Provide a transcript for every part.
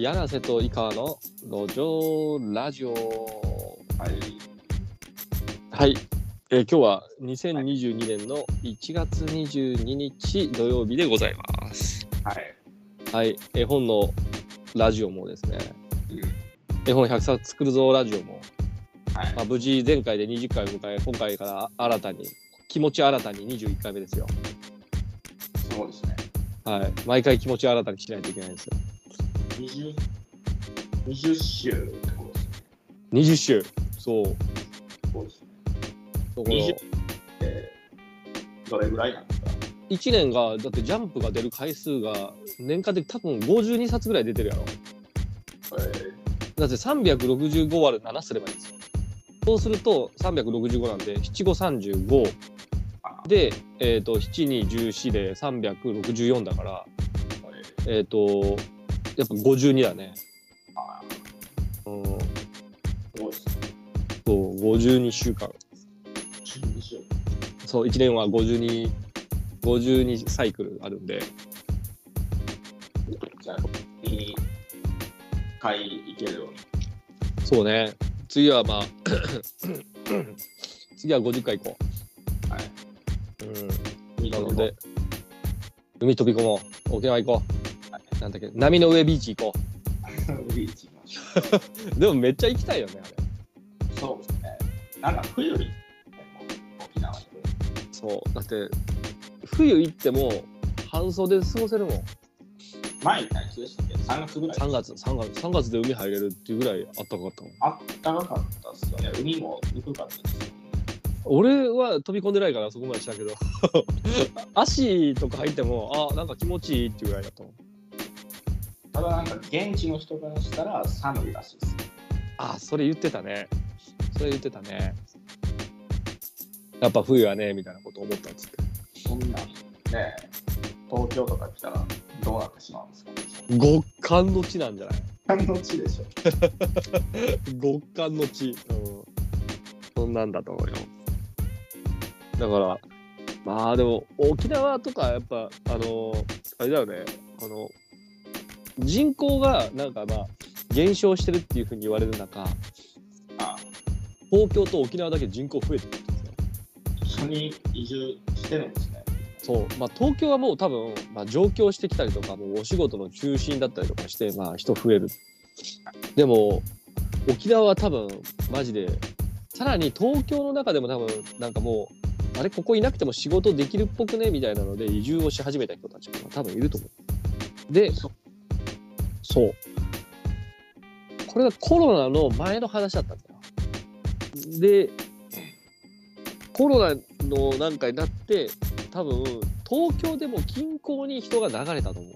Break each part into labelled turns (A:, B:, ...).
A: 柳瀬と井川の路上ラジオ。
B: はい。
A: はい。えー今日は2022年の1月22日土曜日でございます。
B: はい。
A: はい。絵本のラジオもですね、
B: うん。
A: 絵本100冊作るぞラジオも、
B: はい
A: まあ、無事前回で20回を迎え、今回から新たに、気持ち新たに21回目ですよ。
B: そうですね。
A: はい。毎回気持ち新たにしないといけないんですよ。
B: 20、20週ってことですね。
A: 20週。そう。
B: そうですね。
A: そこの
B: 20えー、どれぐらいなんですか
A: ？1年がだってジャンプが出る回数が年間で多分52冊ぐらい出てるやろ
B: え
A: だって365割る7すればいいんですよそうすると365なんで7535
B: あ
A: で、えー、と7214で364だから
B: ー、え
A: えっ、とやっぱ52だね
B: ー、あ
A: うん
B: ー、すごいですね。
A: そう52週間
B: 12週。
A: そう1年は52 52サイクルあるんで
B: じゃあ、2回いけるように。
A: そうね次はまあ 次は50回行こ
B: はい。
A: ううんなので、海飛び込もう。沖縄行こ
B: はい。
A: う。なんだっけ、波の上ビーチ行こ
B: ビーチ行きましょ
A: う。でもめっちゃ行きたいよね、あれ。
B: う。そうですね。なんか冬に、沖縄で。
A: そう。だって、冬行っても、半袖で過ごせるもん。
B: 前にいつでしたっけ ?3 月ぐらい。
A: 3月、3月、3月で海入れるっていうぐらいあったかかったもん。
B: あったかかったっすよね。海もぬくかったですよね。
A: 俺は飛び込んでないからそこまでしたけど、足とか入っても、あ、なんか気持ちいいっていうぐらいだったもん。
B: ただなんか現地の人からしたら寒いらしいです。
A: あ、それ言ってたね。それ言ってたね。やっぱ冬はね、みたいなこと思ったっつって。
B: そんなんね東京とか来たらどうなってしまうんですか？ね。
A: 極寒の地なんじゃない？
B: 寒の地でしょ。
A: 極寒の地、うん、そんなんだと思うよだからまあでも沖縄とかやっぱあのあれだよねあの人口がなんかまあ減少してるっていうふうに言われる中
B: あ
A: 東京と沖縄だけ人口増えてるんですよ
B: 一緒に移住してるんですね。
A: そう。まあ東京はもう多分、まあ、上京してきたりとかもうお仕事の中心だったりとかしてまあ人増える。でも沖縄は多分マジでさらに東京の中でも多分なんかもうあれここいなくても仕事できるっぽくね？みたいなので移住をし始めた人たちが多分いると思う。で
B: そ
A: そう。これがコロナの前の話だったんだよ。でコロナのなんかになって多分東京でも近郊に人が流れたと思う。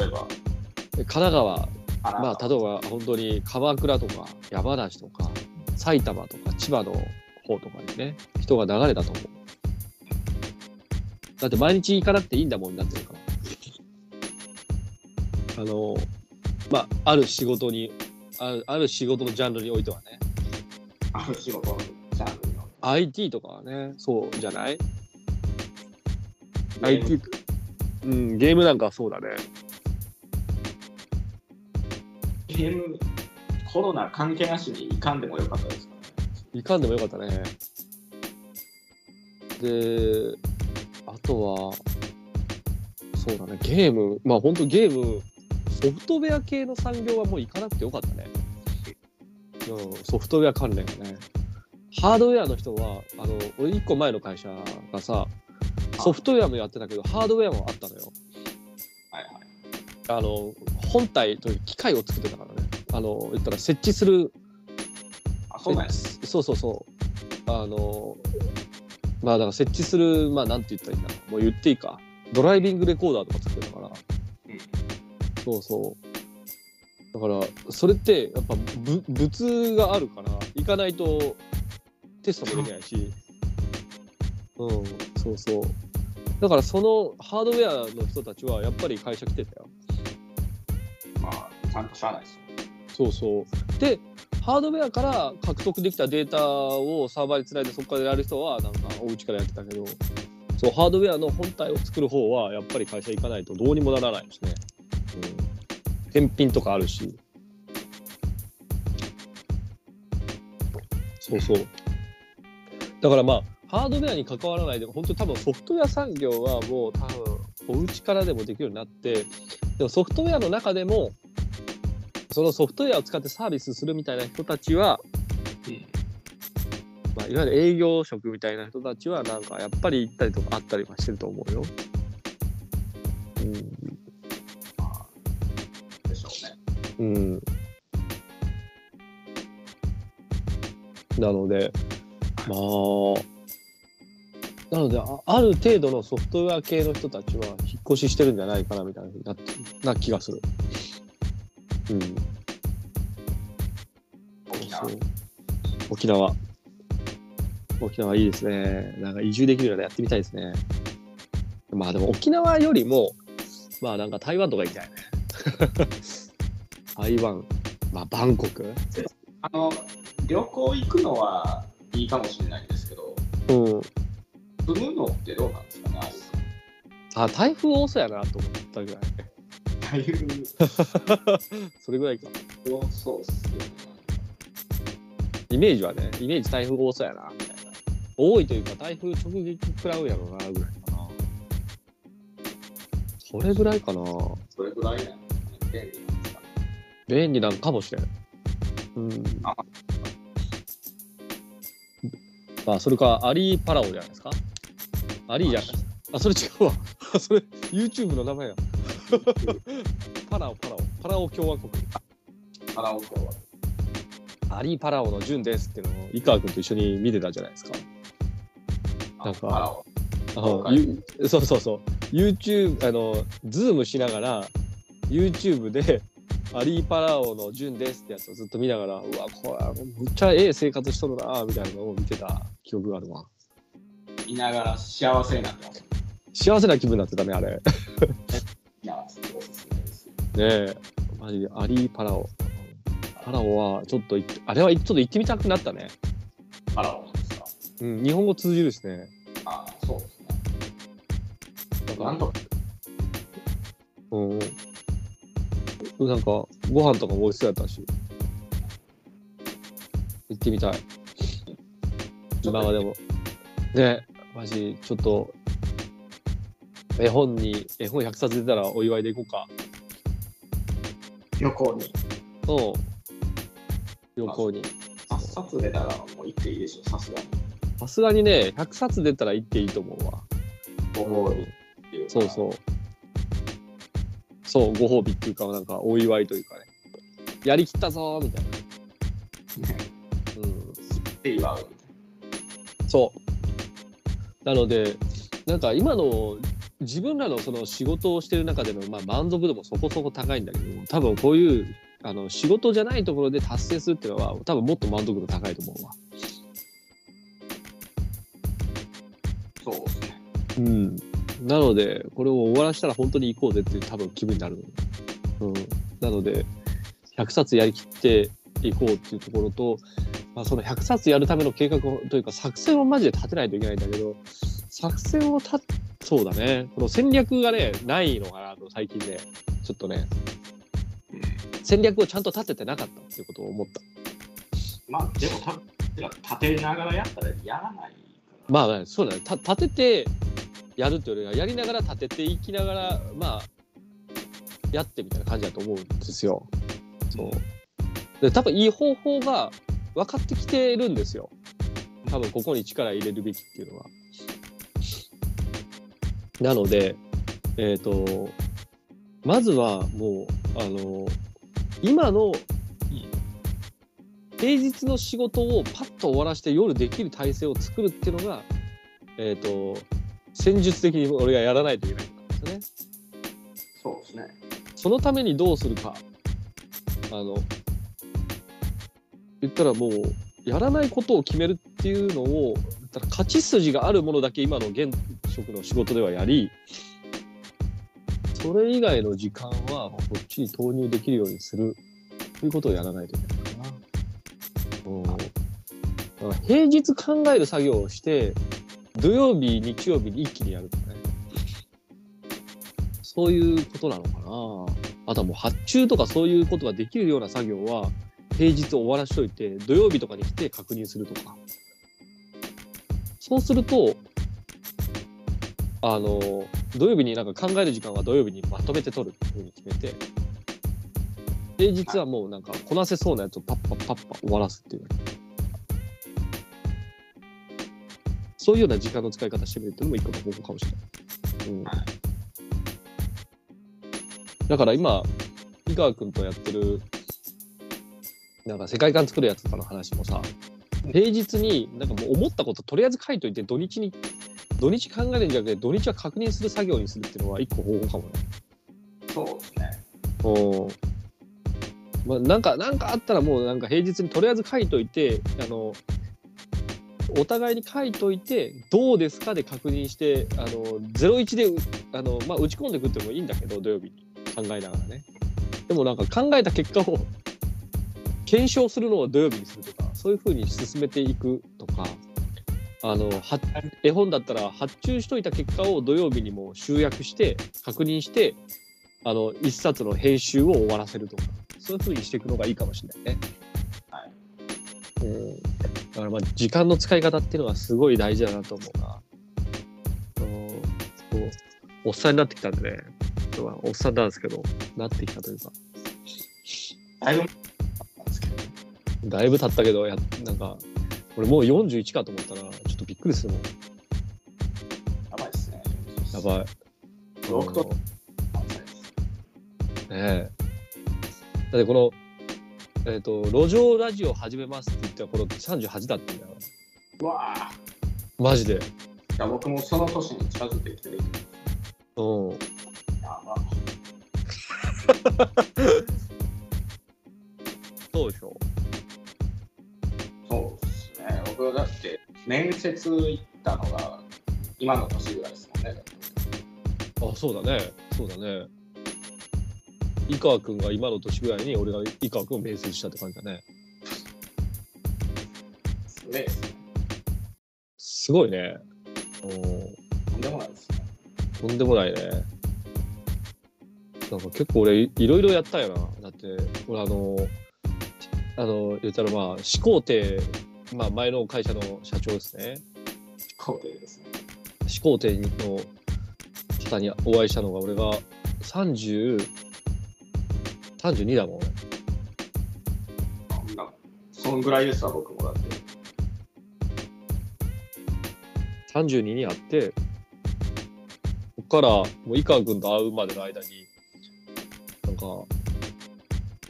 B: 例えば、
A: で神奈川。まあ例えば本当に鎌倉とか山梨とか埼玉とか千葉の方とかにね人が流れたと思う。だって毎日行かなくていいんだもんになってるか。らあのまあある仕事にあるある仕事のジャンルにおいてはね。
B: ある仕事のジャンルの
A: IT とかはねそうじゃない？IT うんゲームなんかはそうだね。
B: ゲームコロナ関係なしに行かんでもよかったですか？ね。
A: いかんでもよかったね。で、あとは、そうだね、ゲーム、まあ本当ゲーム、ソフトウェア系の産業はもう行かなくてよかったね。うん、ソフトウェア関連がね。ハードウェアの人は、あの、俺一個前の会社がさ、ソフトウェアもやってたけど、ハードウェアもあったのよ。
B: はいはい。
A: あの、本体という機械を作ってたからね。あの、言ったら設置する
B: あ、そうなんです。
A: そうそうそう。あの、まあだから設置する、まあなんて言ったらいいんだろう。もう言っていいか。ドライビングレコーダーとか作ってたから。
B: うん
A: そうそう。だから、それってやっぱぶ物があるから、行かないとテストもできないし。うん、そうそう。だからそのハードウェアの人たちはやっぱり会社来てたよ。
B: まあ、ちゃんとしゃあないですよ。
A: そうそう。で、ハードウェアから獲得できたデータをサーバーにつないでそこからやる人はなんかお家からやってたけど、そう、ハードウェアの本体を作る方はやっぱり会社行かないとどうにもならないですね。返品とかあるし。そうそう。だからまあ、ハードウェアに関わらないでも、本当に多分ソフトウェア産業はもう多分、お家からでもできるようになって、でもソフトウェアの中でも、そのソフトウェアを使ってサービスするみたいな人たちは、まあ、いわゆる営業職みたいな人たちは、なんかやっぱり行ったりとかあったりはしてると思うよ。うん。なので、まあ、なのであ、ある程度のソフトウェア系の人たちは引っ越ししてるんじゃないかなみたいななな気がする。うん。
B: 沖縄
A: そう沖縄。沖縄いいですね。なんか移住できるならやってみたいですね。まあでも沖縄よりも、まあなんか台湾とか行きたいね。台湾、まあバンコク？
B: あの、旅行行くのはいいかもしれないんですけど、
A: うん。
B: 住むのってどうなんですかね、あ
A: 台風多そうやなと思ったぐらい。
B: 台風
A: それぐらいか。
B: 多そうっすよね。
A: イメージはね、イメージ台風多そうやな、みたいな。多いというか、台風直撃食らうやろな、ぐらいかな。それぐらいかな。
B: それぐらいなんですかね。便利なんですか
A: もしれん。うん。
B: あ
A: まあ、それか、アリーパラオじゃないですか？アリーじゃないあ、それ違うわ。それ、YouTube の名前や。パラオ、パラオ。パラオ共和国。
B: カラオケは。
A: アリーパラオのジュンですっていうのを、井川君と一緒に見てたじゃないですか。なんか
B: カラオ
A: あ
B: はい
A: ゆそうそうそう。YouTube、あの、ズームしながら、YouTube で、アリーパラオのジュンですってやつをずっと見ながら、うわ、これ、むっちゃええ生活しとるな、みたいなのを見てた記憶があるわ。
B: いながら幸せになってます。
A: 幸せな気分になってたね、あれ。ね。え、マジで、アリーパラオ。パラオは、ちょっとあれはちょっと行ってみたくなったね。
B: カラオですか
A: うん、日本語通じるしね。
B: ああ、そうですね。
A: なんか
B: なんとか、
A: うん。なんか、ご飯とかも美味しそうやったし。行ってみたい。まあでも、ね、マジ、ちょっと、絵本に、絵本100冊出たらお祝いでいこうか。
B: 旅行に。
A: うん。旅行に。
B: 8冊出たらもう行っていいでしょ、さすがに。
A: さすがにね、100冊出たら行っていいと思うわ。
B: ご褒美っていうか
A: そうそう。そう、ご褒美っていうか、なんか、お祝いというかね。やりきったぞーみたいな。
B: ね。
A: うん。
B: で祝う。
A: そう。なので、なんか今の自分らのその仕事をしてる中での、まあ、満足度もそこそこ高いんだけど、多分こういうあの仕事じゃないところで達成するっていうのは、多分もっと満足度高いと思うわ。
B: そうですね。
A: うん。なので、これを終わらしたら本当に行こうぜっていう多分気分になる。うん。なので、100冊やりきっていこうっていうところと、まあ、その100冊やるための計画をというか作戦をマジで立てないといけないんだけど、作戦を立っそうだね。この戦略がね、ないのかなと最近ね、ちょっとね、戦略をちゃんと立ててなかったっていうことを思った。
B: まあ、でもた立てながらやったらやらない。
A: まあ、ね、そうだね。た立ててやるっていうよりは、やりながら立てていきながら、まあ、やってみたいな感じだと思うんですよ。そう。で、多分いい方法が分かってきてるんですよ。多分ここに力入れるべきっていうのは。なので、えっ、と、まずはもう、あの、今の平日の仕事をパッと終わらして夜できる体制を作るっていうのが、えっ、と、戦術的に俺がやらないといけないんですよね。
B: そうですね。
A: そのためにどうするか。あの、言ったらもう、やらないことを決めるっていうのを、言ったら勝ち筋があるものだけ今の現職の仕事ではやり、それ以外の時間はこっちに投入できるようにするということをやらないといけないかな。うんだから平日考える作業をして、土曜日、日曜日に一気にやるとかね。そういうことなのかな。あとはもう発注とかそういうことができるような作業は平日終わらしといて土曜日とかに来て確認するとか。そうすると、あの、土曜日になんか考える時間は土曜日にまとめて取るっていうふうに決めて、平日はもうなんかこなせそうなやつをパッパッパッパ終わらすっていう。そういうような時間の使い方してみるっていうのも一個の方法かもしれない。うん
B: はい
A: だから今、井川君とやってる、なんか世界観作るやつとかの話もさ、平日になんかもう思ったこととりあえず書いといて、土日に、土日考えるんじゃなくて、土日は確認する作業にするっていうのは一個方法かもね。
B: そうですね。
A: うん。まあ、なんか、なんかあったらもうなんか平日にとりあえず書いといて、あの、お互いに書いといて、どうですかで確認して、あの、01で、あの、まあ、打ち込んでくってもいいんだけど、土曜日に考えながらね。でもなんか考えた結果を検証するのを土曜日にするとか、そういうふうに進めていくとか、あの、は絵本だったら発注しといた結果を土曜日にも集約して、確認して、あの、一冊の編集を終わらせるとか、そういうふうにしていくのがいいかもしれないね。
B: はい。
A: うん。だからまあ、時間の使い方っていうのはすごい大事だなと思うな。おっさんになってきたんでね。まあおっさんなんですけど、なってきたというか、
B: だいぶ
A: だいぶ経ったけど、や、なんか、俺もう41かと思ったら、ちょっとびっくりするもん。
B: やばいですね。
A: やばい。
B: 僕と。
A: ねえ。だってこの、えっ、と、路上ラジオ始めますって言ったら、これ38だったんだよ。
B: うわあ。
A: マジで。
B: いや、僕もその年に近づいてきてる。
A: うん。
B: やば。
A: そうでしょ。
B: そうですね。僕だって面接行ったのが今の年ぐらいですもんね。
A: あ、そうだね。そうだね。井川君が今の年ぐらいに俺が井川君を面接したって感じだね。
B: ね。
A: すごいね。うん。
B: とんでもないですね。
A: とんでもないね。なんか結構俺いいろいろやったよな。だって、俺あの、あの、言ったらまあ、始皇帝、まあ前の会社の社長ですね。
B: 工程ですね。
A: 始皇帝の方にお会いしたのが俺が30、32だもん俺。
B: そんぐらいですわ、僕もだって。
A: 32に会って、こっからもう井川君と会うまでの間に、なんか、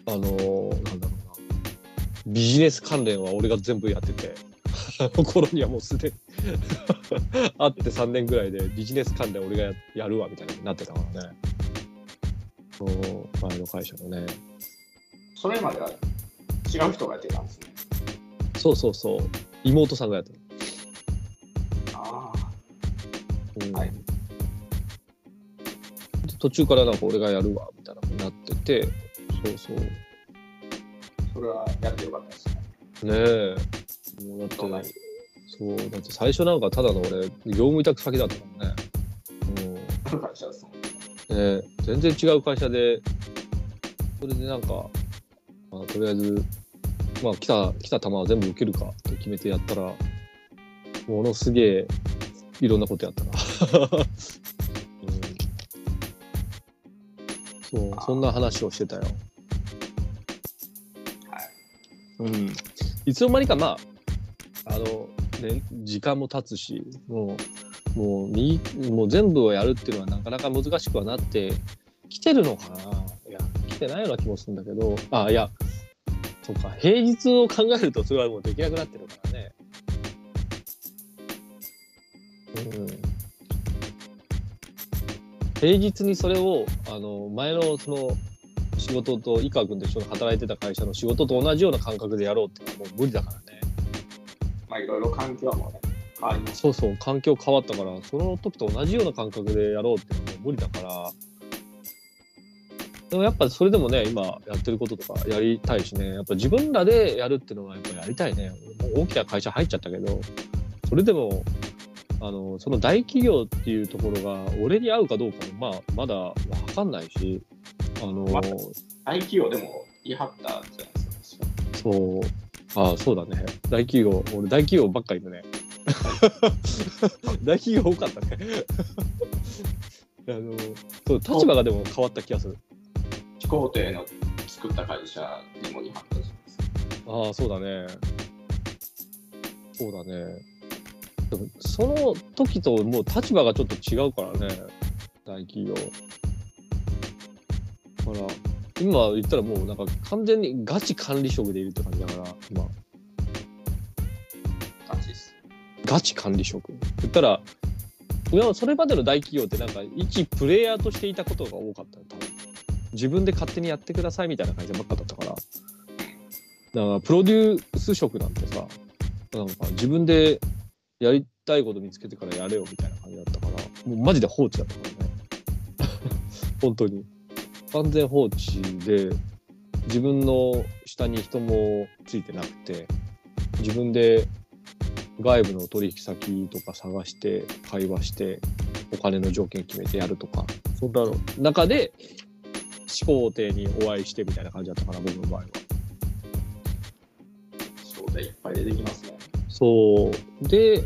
A: あのーなんだろうな、ビジネス関連は俺が全部やってて、あの頃にはもうすでに 会って3年ぐらいでビジネス関連俺がややるわみたいになってたからね。そう前の会社のね。
B: それまでは違う人がやってたんですね。
A: そうそうそう。妹さんがやってる。
B: あ
A: うん
B: はい
A: で途中からなんか俺がやるわみたいな風になってて、そうそう。ね
B: あ、それはやってよかったですね。
A: え。もうだって、そう、だって最初なんかただの俺、業務委託先だったからね。
B: 会社ですもん
A: え全然違う会社で、それでなんか、まあ、とりあえず、まあ来た、来た球は全部受けるかって決めてやったら、ものすげえ、いろんなことやったな。うん、そう、そんな話をしてたよ。
B: はい。
A: うん。いつの間にか、まあ、あの、ね、時間も経つし、もう、もう、みもう全部をやるっていうのはなかなか難しくはなってきてるのかないや、来てないような気もするんだけど、あ、いや、そうか、平日を考えるとそれはもうできなくなってるからね。うん。平日にそれを、あの、前のその、仕事と井川君と一緒に働いてた会社の仕事と同じような感覚でやろうってうのはもう無理だからね。
B: まあ、いろいろ環境もね、変わります。
A: そうそう、環境変わったから、その時と同じような感覚でやろうっていうのはもう無理だから。でもやっぱそれでもね、今やってることとかやりたいしね、やっぱ自分らでやるっていうのはやっぱやりたいね。俺もう大きな会社入っちゃったけど、それでもあのその大企業っていうところが俺に合うかどうかもまあまだ分かんないしあの、
B: ま大企業でも言い張ったじゃないですか。
A: そうああそうだね大企業俺大企業ばっかりだね 大企業多かったね。あのそう立場がでも変わった気がする。
B: 飛行艇の作った会社にも言い張ったじゃないです。か。
A: ああそうだね。そうだね。でもその時ともう立場がちょっと違うからね。大企業。ほら今言ったらもうなんか完全にガチ管理職でいるって感じだから今ガチ管理職。言ったらいやそれまでの大企業ってなんか一プレイヤーとしていたことが多かった多分自分で勝手にやってくださいみたいな会社ばっかだったから。だからプロデュース職なんてさなんか自分でやりたいこと見つけてからやれよみたいな感じだったからもうマジで放置だったからね。本当に。完全放置で自分の下に人もついてなくて自分で外部の取引先とか探して会話してお金の条件決めてやるとかそんなの中で始皇帝にお会いしてみたいな感じだったかな僕の場合は。
B: そうでいっぱい出てきますね。
A: そうで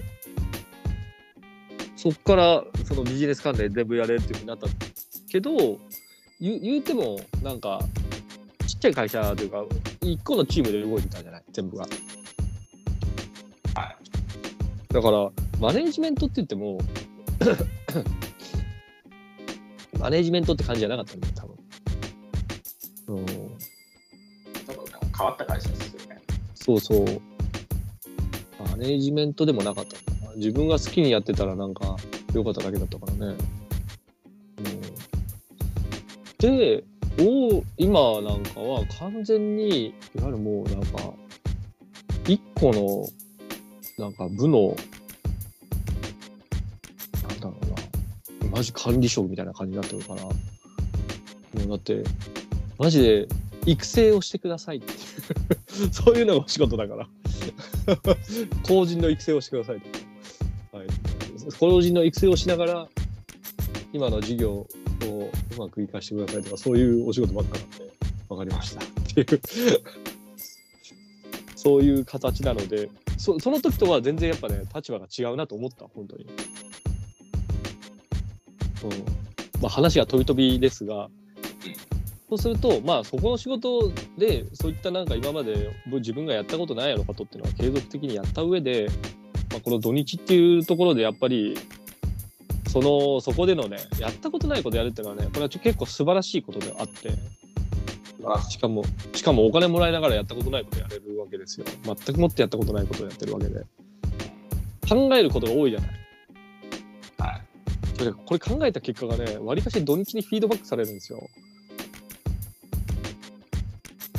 A: そっからそのビジネス関連全部やれるっていうふうになったけど言う言うてもなんかちっちゃい会社というか一個のチームで動いてたじゃない全部が。
B: は
A: だからマネージメントって言っても マネージメントって感じじゃなかったんだよ多分。うん
B: ちょっとでも変わった会社ですよね。
A: そうそう。マネージメントでもなかった。自分が好きにやってたらなんか良かっただけだったからね。うん、で、お今なんかは完全に、いわゆるもうなんか、一個の、なんか部の、なんだろうな、マジ管理職みたいな感じになってるから、もうだって、マジで育成をしてくださいっていう そういうのがお仕事だから。後人の育成をしてくださいと。はい。人の育成をしながら、今の事業をうまく活かしてくださいとか、そういうお仕事ばっかなんで、わかりましたっていう。そういう形なのでそ、その時とは全然やっぱね、立場が違うなと思った、本当に。うん。まあ話が飛び飛びですが、そうすると、まあ、そこの仕事で、そういったなんか今まで自分がやったことないやろことっていうのは継続的にやった上で、まあ、この土日っていうところでやっぱり、その、そこでのね、やったことないことやるっていうのはね、これは結構素晴らしいことであって、しかも、しかもお金もらいながらやったことないことやれるわけですよ。全くもってやったことないことをやってるわけで。考えることが多いじゃない。
B: はい。
A: これ考えた結果がね、わりかし土日にフィードバックされるんですよ。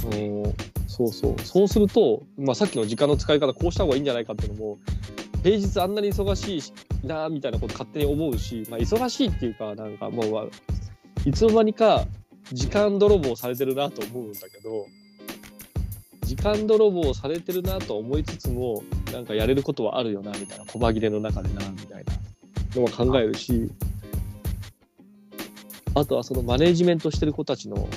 A: うん、そうそう。そうすると、まあ、さっきの時間の使い方、こうした方がいいんじゃないかっていうのも、平日あんなに忙しいなみたいなこと勝手に思うし、まあ、忙しいっていうか、なんかもう、いつの間にか時間泥棒されてるなと思うんだけど、時間泥棒されてるなと思いつつも、なんかやれることはあるよな、みたいな、細切れの中でな、みたいなのは考えるし、あとはそのマネージメントしてる子たちの、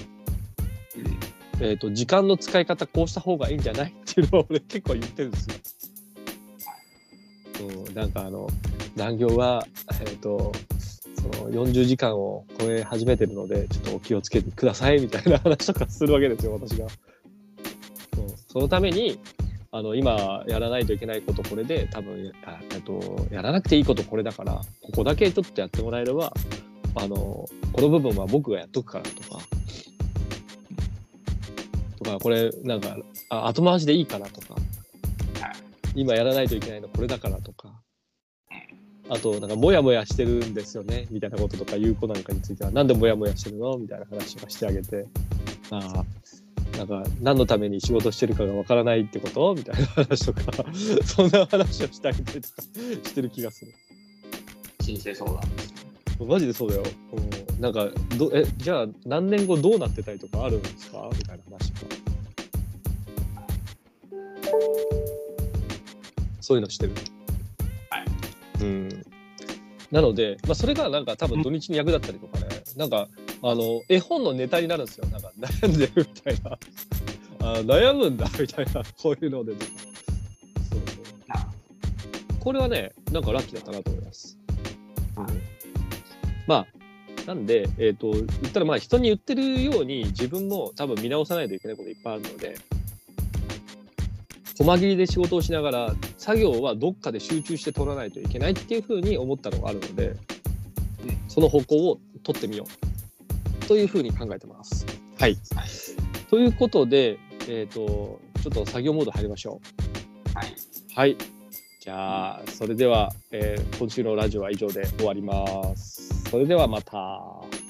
A: えー、と時間の使い方こうした方がいいんじゃない？っていうのは 俺結構言ってるんですよ。うん、なんかあの残業は、えー、とその40時間を超え始めてるのでちょっとお気をつけてくださいみたいな話とかするわけですよ私がそ。う、そのためにあの今やらないといけないことこれで多分あえっとやらなくていいことこれだからここだけちょっとやってもらえればあのこの部分は僕がやっとくからとか。とかこれなんかあ後回しでいいからとか今やらないといけないのこれだからとかあとなんかモヤモヤしてるんですよねみたいなこととか言う子なんかについてはなんでモヤモヤしてるの？みたいな話とかしてあげてああなんか何のために仕事してるかがわからないってこと？みたいな話とか そんな話をしてあげたりとかしてる気がする。
B: 申請相談。
A: マジでそうだよ。うん、なんかどえじゃあ何年後どうなってたりとかあるんですか？みたいな話とか。そういうのしてる。
B: はい。
A: うん。なので、まあ、それがなんか多分土日に役立ったりとかね、なんかあの絵本のネタになるんですよ。なんか悩んでるみたいな。あ悩むんだみたいな、こういうので、そうそう
B: な
A: これはね、なんかラッキーだったなと思います。
B: はい
A: まあ、なんで、えっ、と、言ったらまあ人に言ってるように自分も多分見直さないといけないこといっぱいあるので、細切りで仕事をしながら、作業はどっかで集中して取らないといけないっていうふうに思ったのがあるので、その方向を取ってみようというふうに考えてます。はい。
B: はい。
A: ということで、えっ、と、ちょっと作業モード入りましょう。
B: はい。
A: はい。じゃあ、それでは、えー今週のラジオは以上で終わります。それではまた。